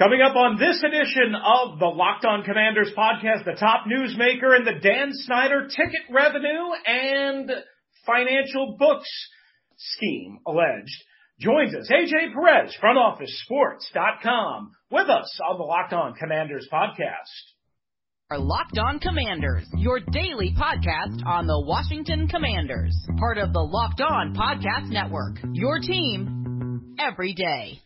Coming up on this edition of the Locked On Commanders podcast, the top newsmaker in the Dan Snyder ticket revenue and financial books scheme alleged. Joins us AJ Perez, frontofficesports.com, with us on the Locked On Commanders podcast. Our Locked On Commanders, your daily podcast on the Washington Commanders, part of the Locked On Podcast Network. Your team every day.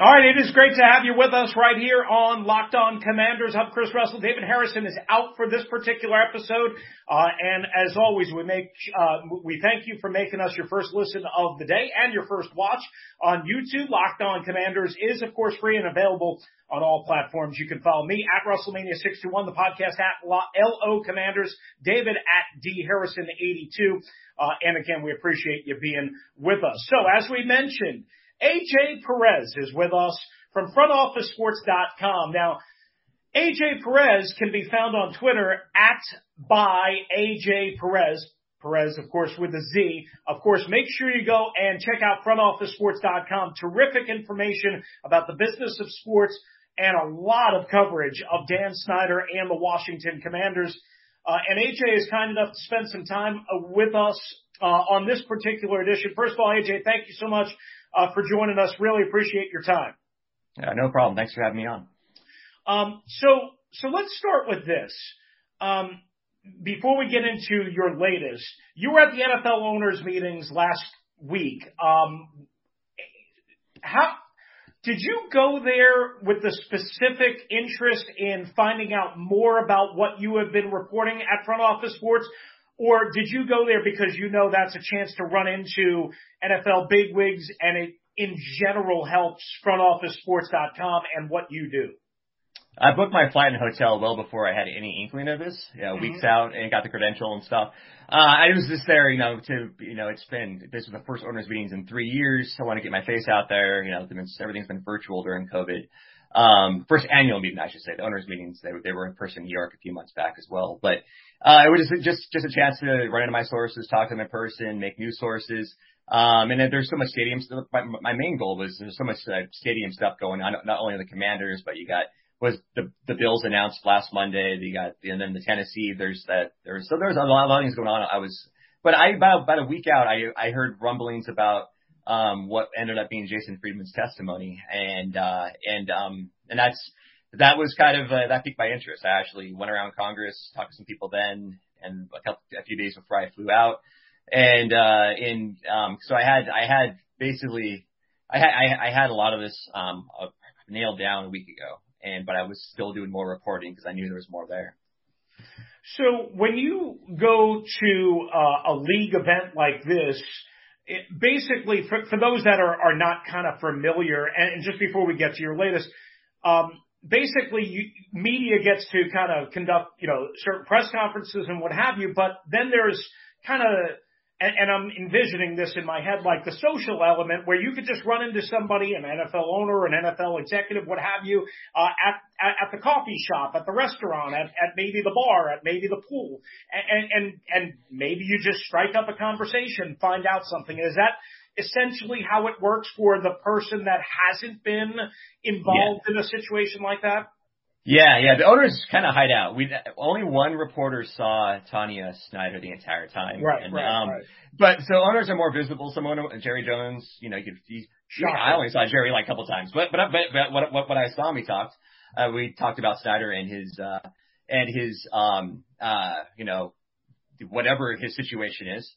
All right, it is great to have you with us right here on Locked On Commanders. I'm Chris Russell. David Harrison is out for this particular episode, uh, and as always, we make uh, we thank you for making us your first listen of the day and your first watch on YouTube. Locked On Commanders is of course free and available on all platforms. You can follow me at RussellMania621, the podcast at LO Commanders, David at D Harrison 82, uh, and again, we appreciate you being with us. So as we mentioned. AJ Perez is with us from frontofficesports.com. Now, AJ Perez can be found on Twitter at by AJ Perez. Perez, of course, with a Z. Of course, make sure you go and check out frontofficesports.com. Terrific information about the business of sports and a lot of coverage of Dan Snyder and the Washington Commanders. Uh, and AJ is kind enough to spend some time uh, with us uh, on this particular edition. First of all, AJ, thank you so much uh, for joining us. Really appreciate your time. Yeah, no problem. Thanks for having me on. Um, so, so let's start with this. Um, before we get into your latest, you were at the NFL owners meetings last week. Um, how did you go there with the specific interest in finding out more about what you have been reporting at Front Office Sports, or did you go there because you know that's a chance to run into NFL bigwigs and it in general helps frontofficesports.com and what you do? I booked my flight and hotel well before I had any inkling of this, you know, mm-hmm. weeks out and got the credential and stuff. Uh, I was just there, you know, to, you know, it's been, this is the first owners meetings in three years. So I want to get my face out there. You know, everything's been virtual during COVID. Um, first annual meeting, I should say. The owners meetings, they, they were in person in New York a few months back as well. But, uh, it was just, just, just a chance to run into my sources, talk to them in person, make new sources. Um, and then there's so much stadium stuff. My, my main goal was there's so much uh, stadium stuff going on, not only the commanders, but you got, was the, the Bills announced last Monday. You got, and then the Tennessee, there's that, there's, so there's a lot, a lot of things going on. I was, but I, about, about a week out, I, I heard rumblings about, um, what ended up being Jason Friedman's testimony. And, uh, and, um, and that's, that was kind of, uh, that piqued my interest. I actually went around Congress, talked to some people then, and a couple, a few days before I flew out. And, uh, in, um, so I had, I had basically, I had, I, I had a lot of this, um, uh, nailed down a week ago. And, but I was still doing more reporting because I knew there was more there. So when you go to uh, a league event like this, it, basically, for, for those that are, are not kind of familiar, and, and just before we get to your latest, um, basically you, media gets to kind of conduct, you know, certain press conferences and what have you, but then there's kind of and, and I'm envisioning this in my head like the social element where you could just run into somebody, an NFL owner, an NFL executive, what have you, uh, at, at, at the coffee shop, at the restaurant, at, at maybe the bar, at maybe the pool, and, and, and maybe you just strike up a conversation, find out something. Is that essentially how it works for the person that hasn't been involved yeah. in a situation like that? Yeah, yeah. The owners kind of hide out. We only one reporter saw Tanya Snyder the entire time. Right, and, right, um, right. But so owners are more visible. Some owner, Jerry Jones, you know, you could. He, I only saw Jerry like a couple times, but but but, but what, what what I saw, we talked. Uh, we talked about Snyder and his uh and his um uh you know whatever his situation is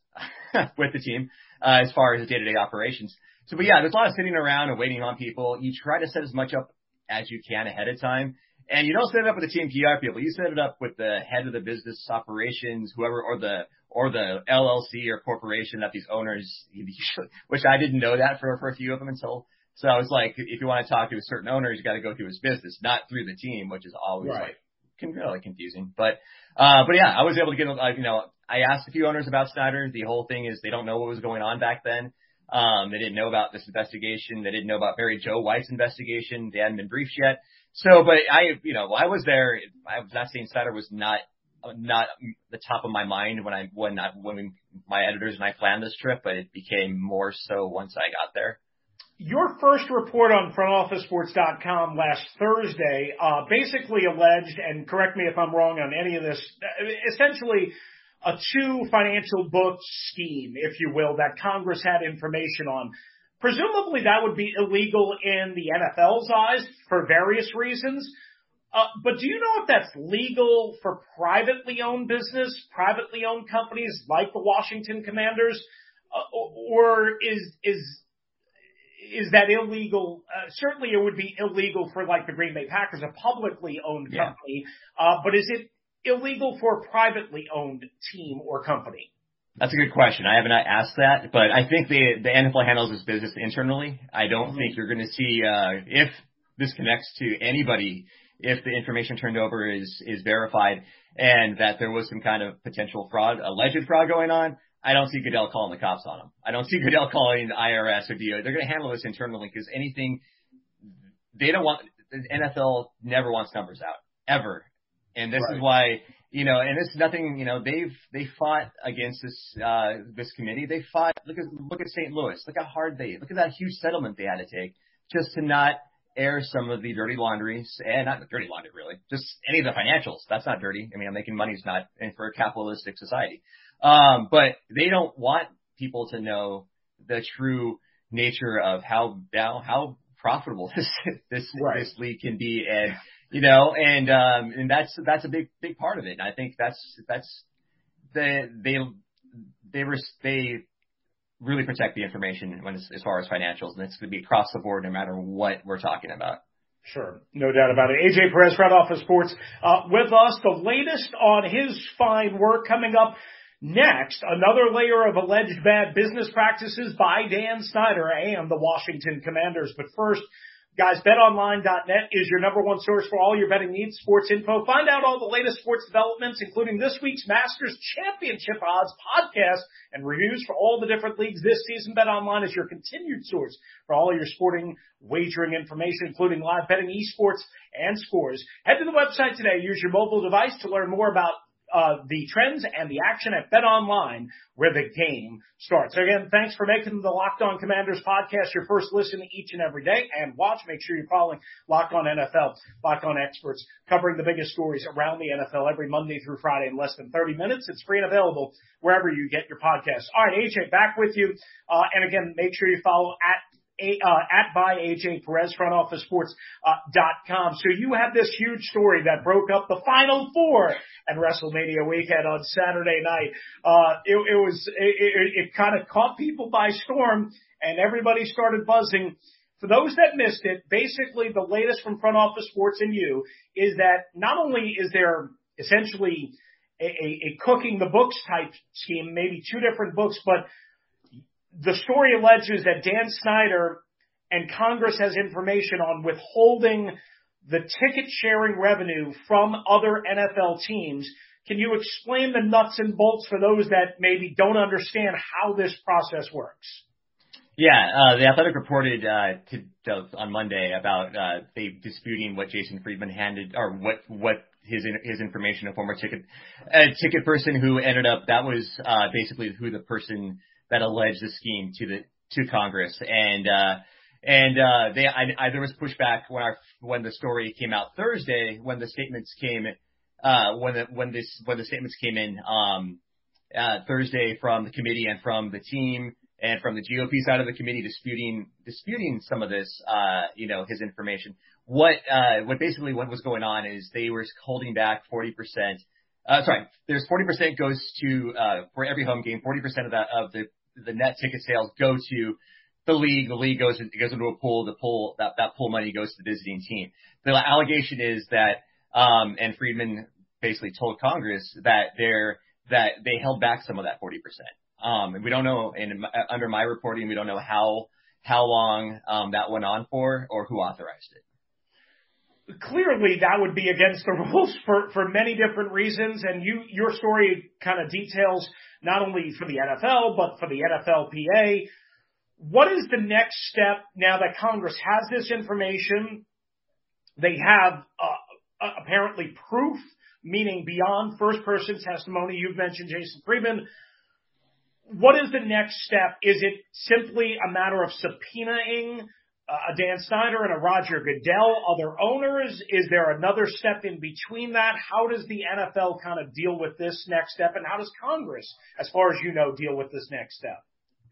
with the team uh, as far as his day to day operations. So, but yeah, there's a lot of sitting around and waiting on people. You try to set as much up as you can ahead of time and you don't set it up with the team PR people. You set it up with the head of the business operations, whoever, or the or the LLC or corporation that these owners, which I didn't know that for for a few of them until. So I was like, if you want to talk to a certain owner, you got to go through his business, not through the team, which is always right. like can really confusing. But uh, but yeah, I was able to get uh, you know I asked a few owners about Snyder. The whole thing is they don't know what was going on back then. Um, they didn't know about this investigation. They didn't know about Mary Jo White's investigation. They hadn't been briefed yet. So, but I, you know, I was there. I was not saying Snyder was not not the top of my mind when I when I, when we, my editors and I planned this trip, but it became more so once I got there. Your first report on frontofficesports.com last Thursday uh, basically alleged, and correct me if I'm wrong on any of this, essentially a two financial book scheme, if you will, that Congress had information on. Presumably that would be illegal in the NFL's eyes for various reasons. Uh, but do you know if that's legal for privately owned business, privately owned companies like the Washington Commanders, uh, or is is is that illegal? Uh, certainly, it would be illegal for like the Green Bay Packers, a publicly owned yeah. company. Uh, but is it illegal for a privately owned team or company? That's a good question. I haven't asked that, but I think the the NFL handles this business internally. I don't mm-hmm. think you're going to see uh, if this connects to anybody if the information turned over is is verified and that there was some kind of potential fraud, alleged fraud going on, I don't see Goodell calling the cops on them. I don't see Goodell calling the IRS or DO. They're going to handle this internally because anything they don't want. The NFL never wants numbers out ever, and this right. is why you know. And it's nothing. You know, they've they fought against this uh this committee. They fought. Look at look at St. Louis. Look how hard they. Look at that huge settlement they had to take just to not air some of the dirty laundries, and not the dirty laundry really, just any of the financials. That's not dirty. I mean, I'm making money is not and for a capitalistic society. Um, but they don't want people to know the true nature of how how, how profitable this this right. this league can be, and you know, and um, and that's that's a big big part of it. And I think that's that's the they they they really protect the information when it's, as far as financials, and it's going to be across the board no matter what we're talking about. Sure, no doubt about it. AJ Perez, Front Office Sports, uh, with us. The latest on his fine work coming up next. Another layer of alleged bad business practices by Dan Snyder and the Washington Commanders. But first, Guys, betonline.net is your number one source for all your betting needs, sports info. Find out all the latest sports developments, including this week's Masters Championship odds podcast and reviews for all the different leagues this season. BetOnline is your continued source for all your sporting wagering information, including live betting, esports, and scores. Head to the website today. Use your mobile device to learn more about uh, the trends and the action at Bet Online, where the game starts. Again, thanks for making the Locked On Commanders podcast your first listen each and every day. And watch, make sure you're following Locked On NFL, Locked On Experts, covering the biggest stories around the NFL every Monday through Friday in less than 30 minutes. It's free and available wherever you get your podcasts. All right, AJ, back with you. Uh, and again, make sure you follow at uh, at by AJ Perez, frontofficesports.com. Uh, dot com. so you had this huge story that broke up the final four and WrestleMania weekend on Saturday night. Uh, it, it was, it, it, it kind of caught people by storm and everybody started buzzing. For those that missed it, basically the latest from Front Office Sports and you is that not only is there essentially a, a, a cooking the books type scheme, maybe two different books, but the story alleges that Dan Snyder and Congress has information on withholding the ticket sharing revenue from other NFL teams. Can you explain the nuts and bolts for those that maybe don't understand how this process works? Yeah, uh, the Athletic reported uh, to, on Monday about uh, they disputing what Jason Friedman handed or what what his his information, a former ticket a ticket person who ended up that was uh, basically who the person that alleged the scheme to the to Congress, and uh, and uh, they I, I, there was pushback when our when the story came out Thursday when the statements came uh, when the when this when the statements came in um, uh, Thursday from the committee and from the team and from the GOP side of the committee disputing disputing some of this uh, you know his information. What uh, what basically what was going on is they were holding back 40 percent. Uh, sorry, there's 40% goes to, uh, for every home game, 40% of that, of the the net ticket sales go to the league. The league goes it goes into a pool. The pool that that pool money goes to the visiting team. The allegation is that um, and Friedman basically told Congress that they're that they held back some of that 40 percent. Um, and we don't know, and under my reporting, we don't know how how long um, that went on for or who authorized it clearly that would be against the rules for, for many different reasons. And you, your story kind of details not only for the NFL, but for the NFLPA. What is the next step now that Congress has this information? They have uh, apparently proof meaning beyond first person testimony. You've mentioned Jason Friedman. What is the next step? Is it simply a matter of subpoenaing a Dan Snyder and a Roger Goodell, other owners? Is there another step in between that? How does the NFL kind of deal with this next step, and how does Congress, as far as you know, deal with this next step?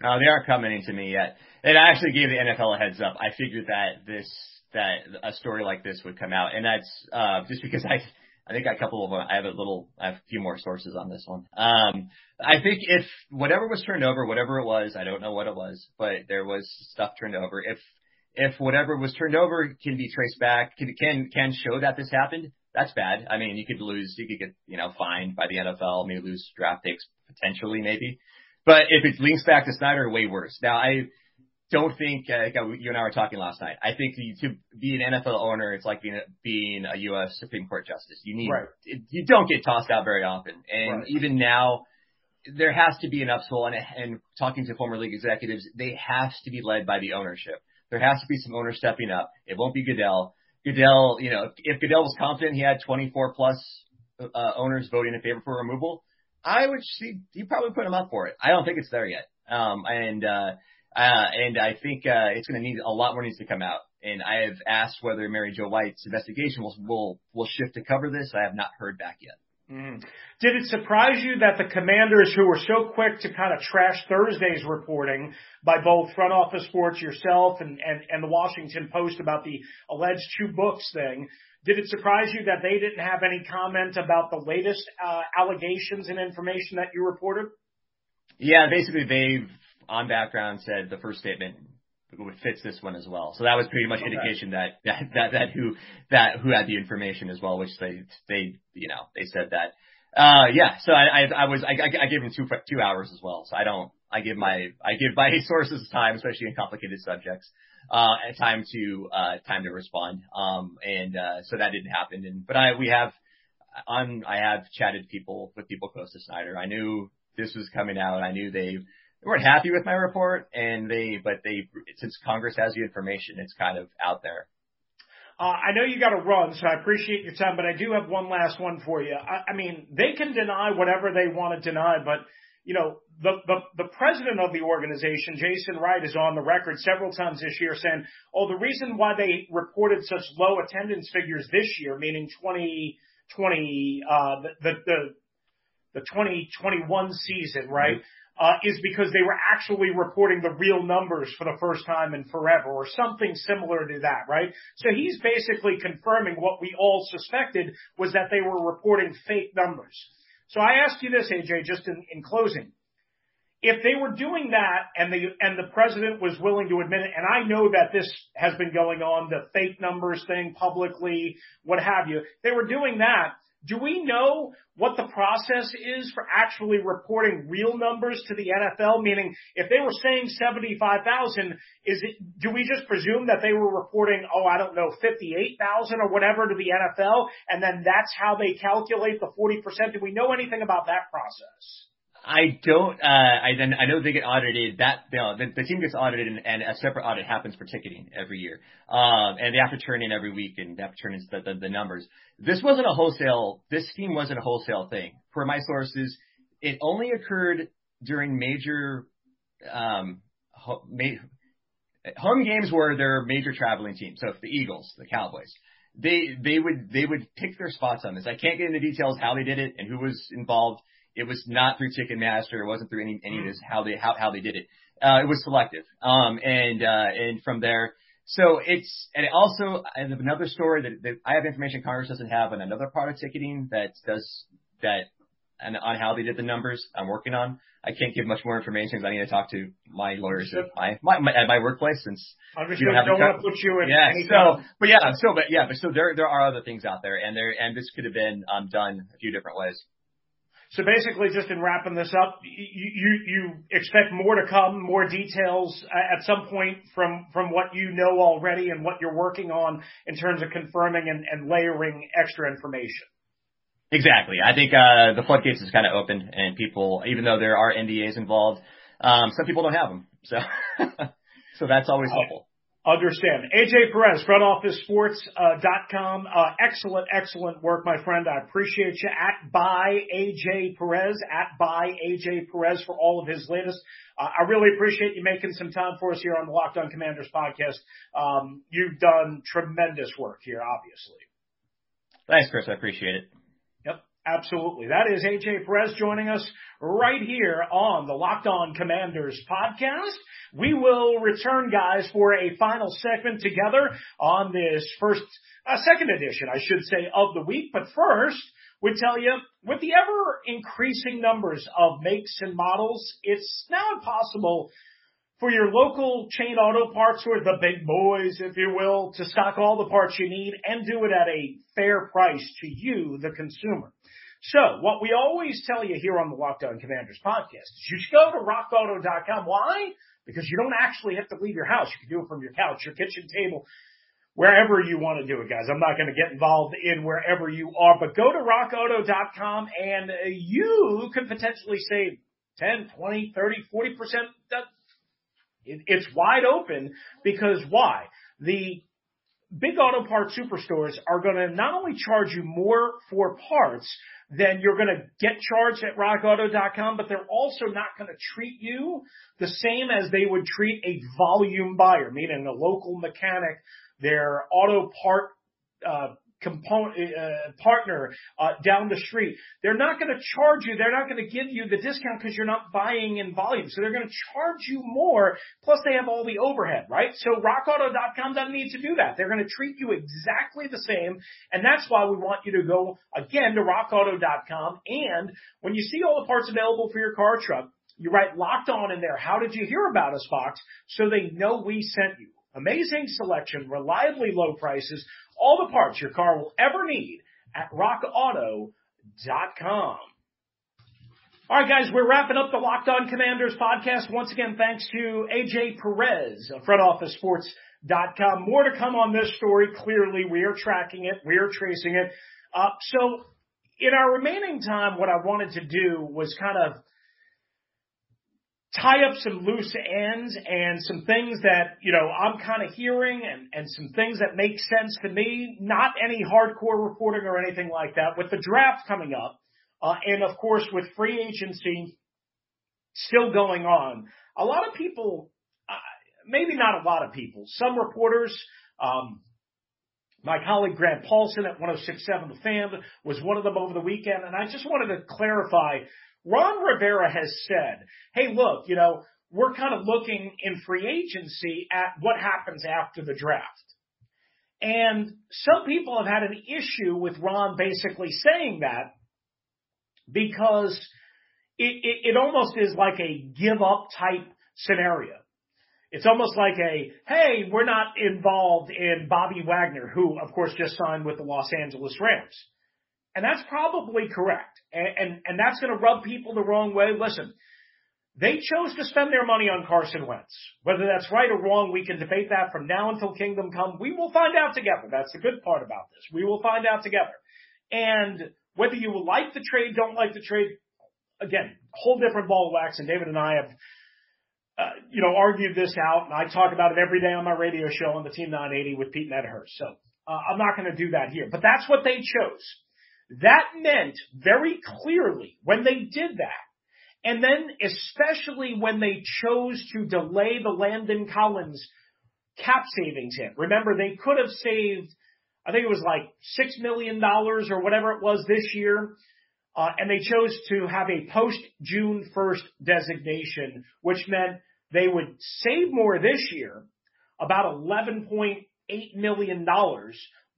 Uh, they aren't coming into me yet. And I actually gave the NFL a heads up. I figured that this that a story like this would come out, and that's uh, just because I I think a couple of I have a little I have a few more sources on this one. Um, I think if whatever was turned over, whatever it was, I don't know what it was, but there was stuff turned over. If if whatever was turned over can be traced back, can can can show that this happened, that's bad. I mean, you could lose, you could get you know fined by the NFL, maybe lose draft picks potentially, maybe. But if it links back to Snyder, way worse. Now I don't think uh, you and I were talking last night. I think to be an NFL owner, it's like being a, being a U.S. Supreme Court justice. You need right. you don't get tossed out very often, and right. even now there has to be an upswell. And, and talking to former league executives, they have to be led by the ownership. There has to be some owners stepping up. It won't be Goodell. Goodell, you know, if, Goodell was confident he had 24 plus uh, owners voting in favor for removal, I would see you probably put him up for it. I don't think it's there yet. Um, and uh, uh, and I think uh, it's going to need a lot more needs to come out. And I have asked whether Mary Jo White's investigation will will will shift to cover this. I have not heard back yet. Mm. Did it surprise you that the commanders who were so quick to kind of trash Thursday's reporting by both front office sports yourself and, and, and the Washington Post about the alleged two books thing, did it surprise you that they didn't have any comment about the latest uh, allegations and information that you reported? Yeah, basically they've on background said the first statement fits this one as well. So that was pretty much okay. indication that, that that that who that who had the information as well, which they they you know they said that. Uh yeah, so I I, I was I, I gave them two two hours as well. So I don't I give my I give my sources time, especially in complicated subjects, uh time to uh time to respond. Um and uh so that didn't happen. And but I we have on I have chatted people with people close to Snyder. I knew this was coming out. I knew they they weren't happy with my report, and they, but they, since Congress has the information, it's kind of out there. Uh, I know you got to run, so I appreciate your time, but I do have one last one for you. I, I mean, they can deny whatever they want to deny, but you know, the, the, the president of the organization, Jason Wright, is on the record several times this year saying, oh, the reason why they reported such low attendance figures this year, meaning 2020, uh, the, the, the, the 2021 season, right? Mm-hmm uh, is because they were actually reporting the real numbers for the first time in forever or something similar to that, right? So he's basically confirming what we all suspected was that they were reporting fake numbers. So I ask you this, AJ, just in, in closing. If they were doing that and the, and the president was willing to admit it, and I know that this has been going on, the fake numbers thing publicly, what have you, they were doing that, do we know what the process is for actually reporting real numbers to the NFL? Meaning, if they were saying 75,000, is it, do we just presume that they were reporting, oh, I don't know, 58,000 or whatever to the NFL, and then that's how they calculate the 40%? Do we know anything about that process? I don't. Uh, I then I know they get audited. That you know, the, the team gets audited, and, and a separate audit happens for ticketing every year. Um, and they have to turn in every week, and they have to turn in the, the, the numbers. This wasn't a wholesale. This scheme wasn't a wholesale thing. Per my sources, it only occurred during major um, ho, ma- home games where they're major traveling teams. So if the Eagles, the Cowboys, they they would they would pick their spots on this. I can't get into details how they did it and who was involved it was not through Ticketmaster. It wasn't through any any of this how they how how they did it. Uh, it was selective. Um, and uh, and from there, so it's and it also I have another story that, that I have information Congress doesn't have, on another part of ticketing that does that and on how they did the numbers. I'm working on. I can't give much more information because I need to talk to my lawyers at my, my, my at my workplace since you don't, have don't want to put you in. Yeah. So, but yeah, so but yeah, but so there there are other things out there, and there and this could have been um, done a few different ways. So basically, just in wrapping this up, you you expect more to come, more details at some point from from what you know already and what you're working on in terms of confirming and and layering extra information. Exactly. I think uh the floodgates is kind of open, and people, even though there are NDAs involved, um some people don't have them. So so that's always helpful. Understand. AJ Perez, frontofficesports.com. Uh, uh, excellent, excellent work, my friend. I appreciate you. At by AJ Perez, at by AJ Perez for all of his latest. Uh, I really appreciate you making some time for us here on the Locked On Commanders podcast. Um, you've done tremendous work here, obviously. Thanks, Chris. I appreciate it. Absolutely. That is AJ Perez joining us right here on the Locked On Commanders podcast. We will return, guys, for a final segment together on this first, uh, second edition, I should say, of the week. But first, we tell you, with the ever increasing numbers of makes and models, it's now impossible for your local chain auto parts or the big boys, if you will, to stock all the parts you need and do it at a fair price to you, the consumer. So what we always tell you here on the Locked On Commanders podcast is you should go to rockauto.com. Why? Because you don't actually have to leave your house. You can do it from your couch, your kitchen table, wherever you want to do it, guys. I'm not going to get involved in wherever you are, but go to rockauto.com and uh, you could potentially save 10, 20, 30, 40%. It's wide open because why? The big auto parts superstores are going to not only charge you more for parts, then you're going to get charged at rockauto.com, but they're also not going to treat you the same as they would treat a volume buyer, meaning a local mechanic, their auto part uh, component uh, partner uh, down the street. They're not going to charge you. They're not going to give you the discount because you're not buying in volume. So they're going to charge you more. Plus, they have all the overhead, right? So RockAuto.com doesn't need to do that. They're going to treat you exactly the same, and that's why we want you to go again to RockAuto.com. And when you see all the parts available for your car truck, you write locked on in there. How did you hear about us box? So they know we sent you. Amazing selection, reliably low prices, all the parts your car will ever need at rockauto.com. All right, guys, we're wrapping up the Locked On Commanders podcast. Once again, thanks to AJ Perez of frontofficesports.com. More to come on this story. Clearly, we are tracking it. We are tracing it. Uh, so in our remaining time, what I wanted to do was kind of tie up some loose ends and some things that, you know, I'm kind of hearing and, and some things that make sense to me. Not any hardcore reporting or anything like that. With the draft coming up, uh, and of course with free agency still going on, a lot of people, uh, maybe not a lot of people, some reporters, um, my colleague Grant Paulsen at 1067 The Fan was one of them over the weekend, and I just wanted to clarify Ron Rivera has said, hey, look, you know, we're kind of looking in free agency at what happens after the draft. And some people have had an issue with Ron basically saying that because it, it, it almost is like a give up type scenario. It's almost like a, hey, we're not involved in Bobby Wagner, who of course just signed with the Los Angeles Rams. And that's probably correct. And, and, and that's going to rub people the wrong way. Listen, they chose to spend their money on Carson Wentz. Whether that's right or wrong, we can debate that from now until kingdom come. We will find out together. That's the good part about this. We will find out together. And whether you like the trade, don't like the trade, again, whole different ball of wax. And David and I have, uh, you know, argued this out, and I talk about it every day on my radio show on the Team 980 with Pete Medhurst. So uh, I'm not going to do that here. But that's what they chose. That meant very clearly when they did that, and then especially when they chose to delay the Landon Collins cap savings hit. Remember, they could have saved, I think it was like six million dollars or whatever it was this year. Uh, and they chose to have a post June 1st designation, which meant they would save more this year, about $11.8 million,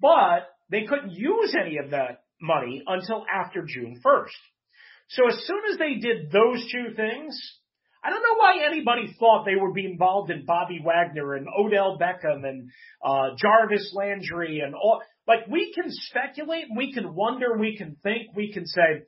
but they couldn't use any of that money until after June 1st. So as soon as they did those two things, I don't know why anybody thought they would be involved in Bobby Wagner and Odell Beckham and uh, Jarvis Landry and all. Like we can speculate, we can wonder, we can think, we can say,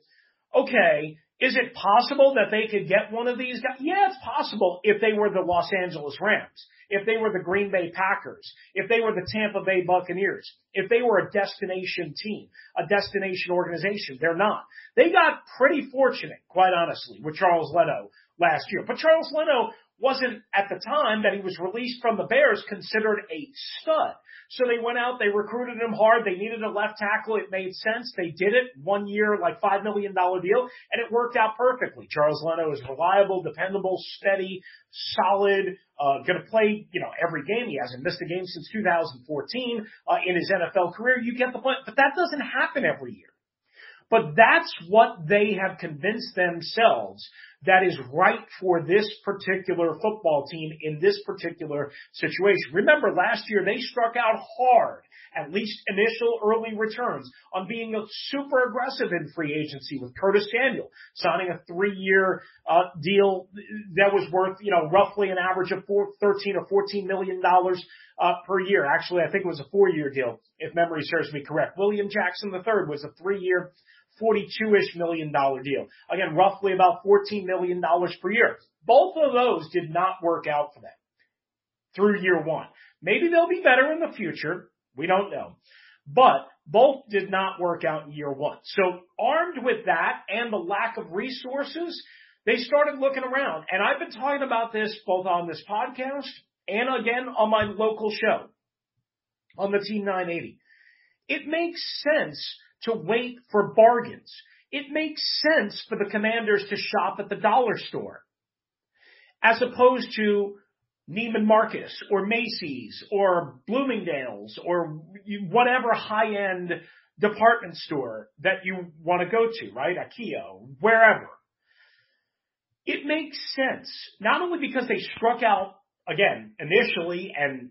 okay, is it possible that they could get one of these guys? Yeah, it's possible if they were the Los Angeles Rams, if they were the Green Bay Packers, if they were the Tampa Bay Buccaneers, if they were a destination team, a destination organization. They're not. They got pretty fortunate, quite honestly, with Charles Leno last year. But Charles Leno wasn't at the time that he was released from the Bears considered a stud. So they went out, they recruited him hard. They needed a left tackle. It made sense. They did it one year, like $5 million deal, and it worked out perfectly. Charles Leno is reliable, dependable, steady, solid, uh, to play, you know, every game. He hasn't missed a game since 2014 uh, in his NFL career. You get the point, but that doesn't happen every year. But that's what they have convinced themselves that is right for this particular football team in this particular situation. Remember last year they struck out hard, at least initial early returns on being super aggressive in free agency with Curtis Samuel signing a three year uh, deal that was worth, you know, roughly an average of four, 13 or 14 million dollars uh, per year. Actually, I think it was a four year deal if memory serves me correct. William Jackson III was a three year 42-ish million dollar deal. Again, roughly about 14 million dollars per year. Both of those did not work out for them through year one. Maybe they'll be better in the future. We don't know. But both did not work out in year one. So armed with that and the lack of resources, they started looking around. And I've been talking about this both on this podcast and again on my local show on the Team 980. It makes sense to wait for bargains. It makes sense for the commanders to shop at the dollar store as opposed to Neiman Marcus or Macy's or Bloomingdale's or whatever high end department store that you want to go to, right? IKEA, wherever. It makes sense, not only because they struck out again initially and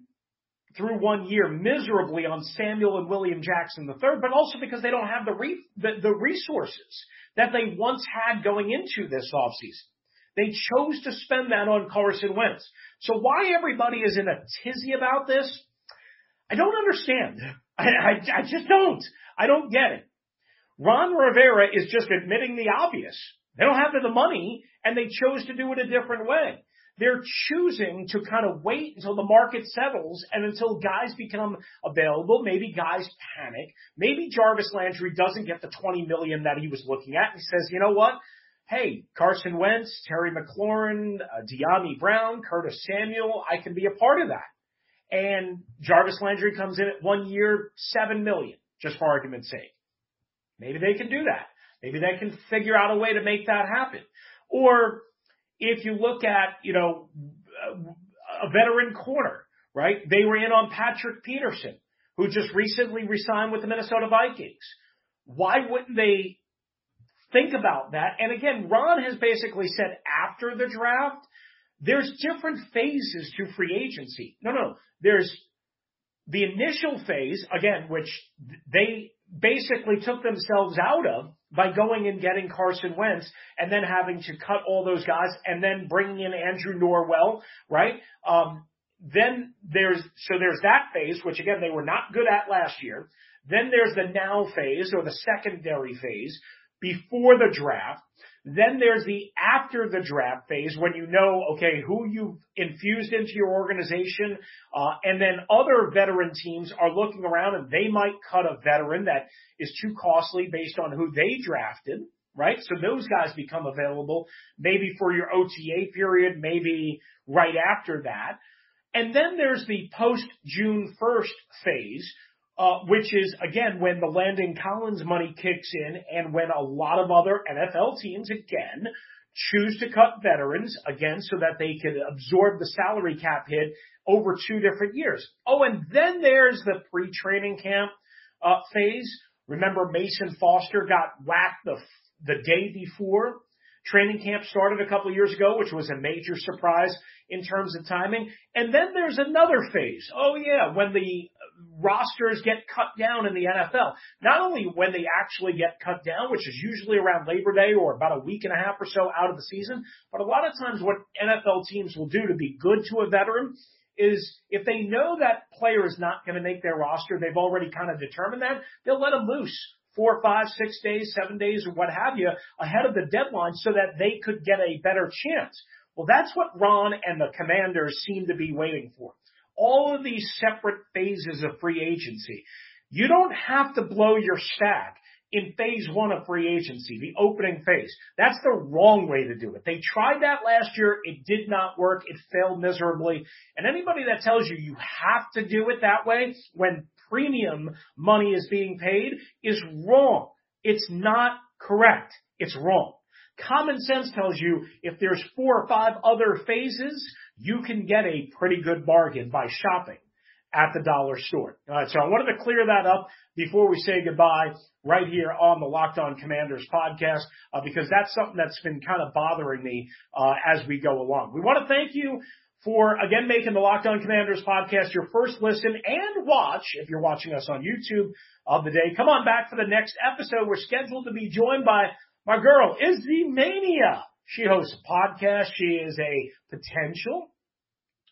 through one year miserably on Samuel and William Jackson III, but also because they don't have the, re- the, the resources that they once had going into this offseason. They chose to spend that on Carson Wentz. So why everybody is in a tizzy about this, I don't understand. I, I, I just don't. I don't get it. Ron Rivera is just admitting the obvious. They don't have the money and they chose to do it a different way. They're choosing to kind of wait until the market settles and until guys become available. Maybe guys panic. Maybe Jarvis Landry doesn't get the 20 million that he was looking at. He says, you know what? Hey, Carson Wentz, Terry McLaurin, uh, Dyami Brown, Curtis Samuel, I can be a part of that. And Jarvis Landry comes in at one year, seven million, just for argument's sake. Maybe they can do that. Maybe they can figure out a way to make that happen. Or if you look at, you know, a veteran corner, right? They were in on Patrick Peterson, who just recently resigned with the Minnesota Vikings. Why wouldn't they think about that? And again, Ron has basically said after the draft, there's different phases to free agency. No, no, there's the initial phase, again, which they basically took themselves out of by going and getting Carson Wentz and then having to cut all those guys and then bringing in Andrew Norwell, right? Um, then there's, so there's that phase, which again, they were not good at last year. Then there's the now phase or the secondary phase before the draft. Then there's the after the draft phase when you know, okay, who you've infused into your organization, uh, and then other veteran teams are looking around and they might cut a veteran that is too costly based on who they drafted, right? So those guys become available maybe for your OTA period, maybe right after that. And then there's the post June 1st phase uh, which is again when the Landon Collins money kicks in and when a lot of other NFL teams again choose to cut veterans again so that they can absorb the salary cap hit over two different years. Oh, and then there's the pre-training camp uh, phase. Remember Mason Foster got whacked the the day before training camp started a couple of years ago, which was a major surprise in terms of timing. And then there's another phase. Oh yeah, when the rosters get cut down in the NFL. Not only when they actually get cut down, which is usually around Labor Day or about a week and a half or so out of the season, but a lot of times what NFL teams will do to be good to a veteran is if they know that player is not going to make their roster, they've already kind of determined that, they'll let them loose four, five, six days, seven days, or what have you ahead of the deadline so that they could get a better chance. Well, that's what Ron and the commanders seem to be waiting for all of these separate phases of free agency. You don't have to blow your stack in phase one of free agency, the opening phase. That's the wrong way to do it. They tried that last year. It did not work. It failed miserably. And anybody that tells you you have to do it that way when premium money is being paid is wrong. It's not correct. It's wrong. Common sense tells you if there's four or five other phases, you can get a pretty good bargain by shopping at the dollar store. All right, so I wanted to clear that up before we say goodbye right here on the Locked On Commanders podcast uh, because that's something that's been kind of bothering me uh, as we go along. We want to thank you for again making the Locked On Commanders podcast your first listen and watch if you're watching us on YouTube of the day. Come on back for the next episode. We're scheduled to be joined by my girl, Izzy Mania. She hosts a podcast. She is a potential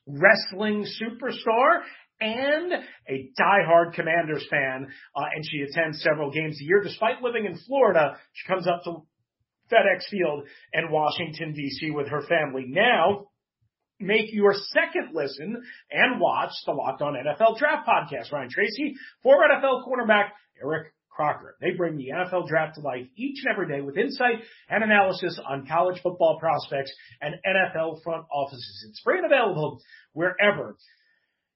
wrestling superstar and a diehard Commanders fan, uh, and she attends several games a year. Despite living in Florida, she comes up to FedEx Field and Washington D.C. with her family. Now, make your second listen and watch the Locked On NFL Draft Podcast. Ryan Tracy, former NFL cornerback Eric Crocker. They bring the NFL draft to life each and every day with insight and analysis on college football prospects and NFL front offices. It's free and available wherever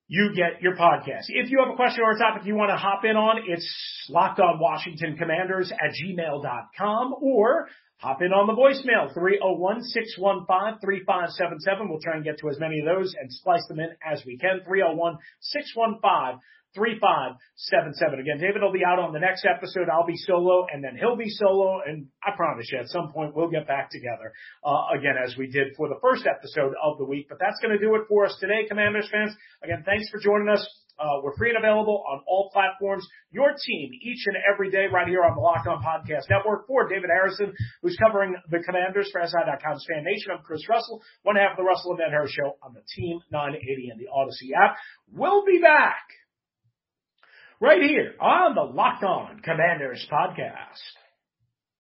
you get your podcast. If you have a question or a topic you want to hop in on, it's locked on Washington Commanders at gmail.com or hop in on the voicemail 301-615-3577. We'll try and get to as many of those and splice them in as we can. 301-615 3577. Again, David will be out on the next episode. I'll be solo and then he'll be solo. And I promise you at some point we'll get back together, uh, again, as we did for the first episode of the week. But that's going to do it for us today, Commanders fans. Again, thanks for joining us. Uh, we're free and available on all platforms. Your team each and every day right here on the Locked On Podcast Network. For David Harrison, who's covering the Commanders for SI.com's Fan Nation. I'm Chris Russell, one half of the Russell and Ed Harris Show on the Team 980 and the Odyssey app. We'll be back right here on the Locked On Commanders podcast.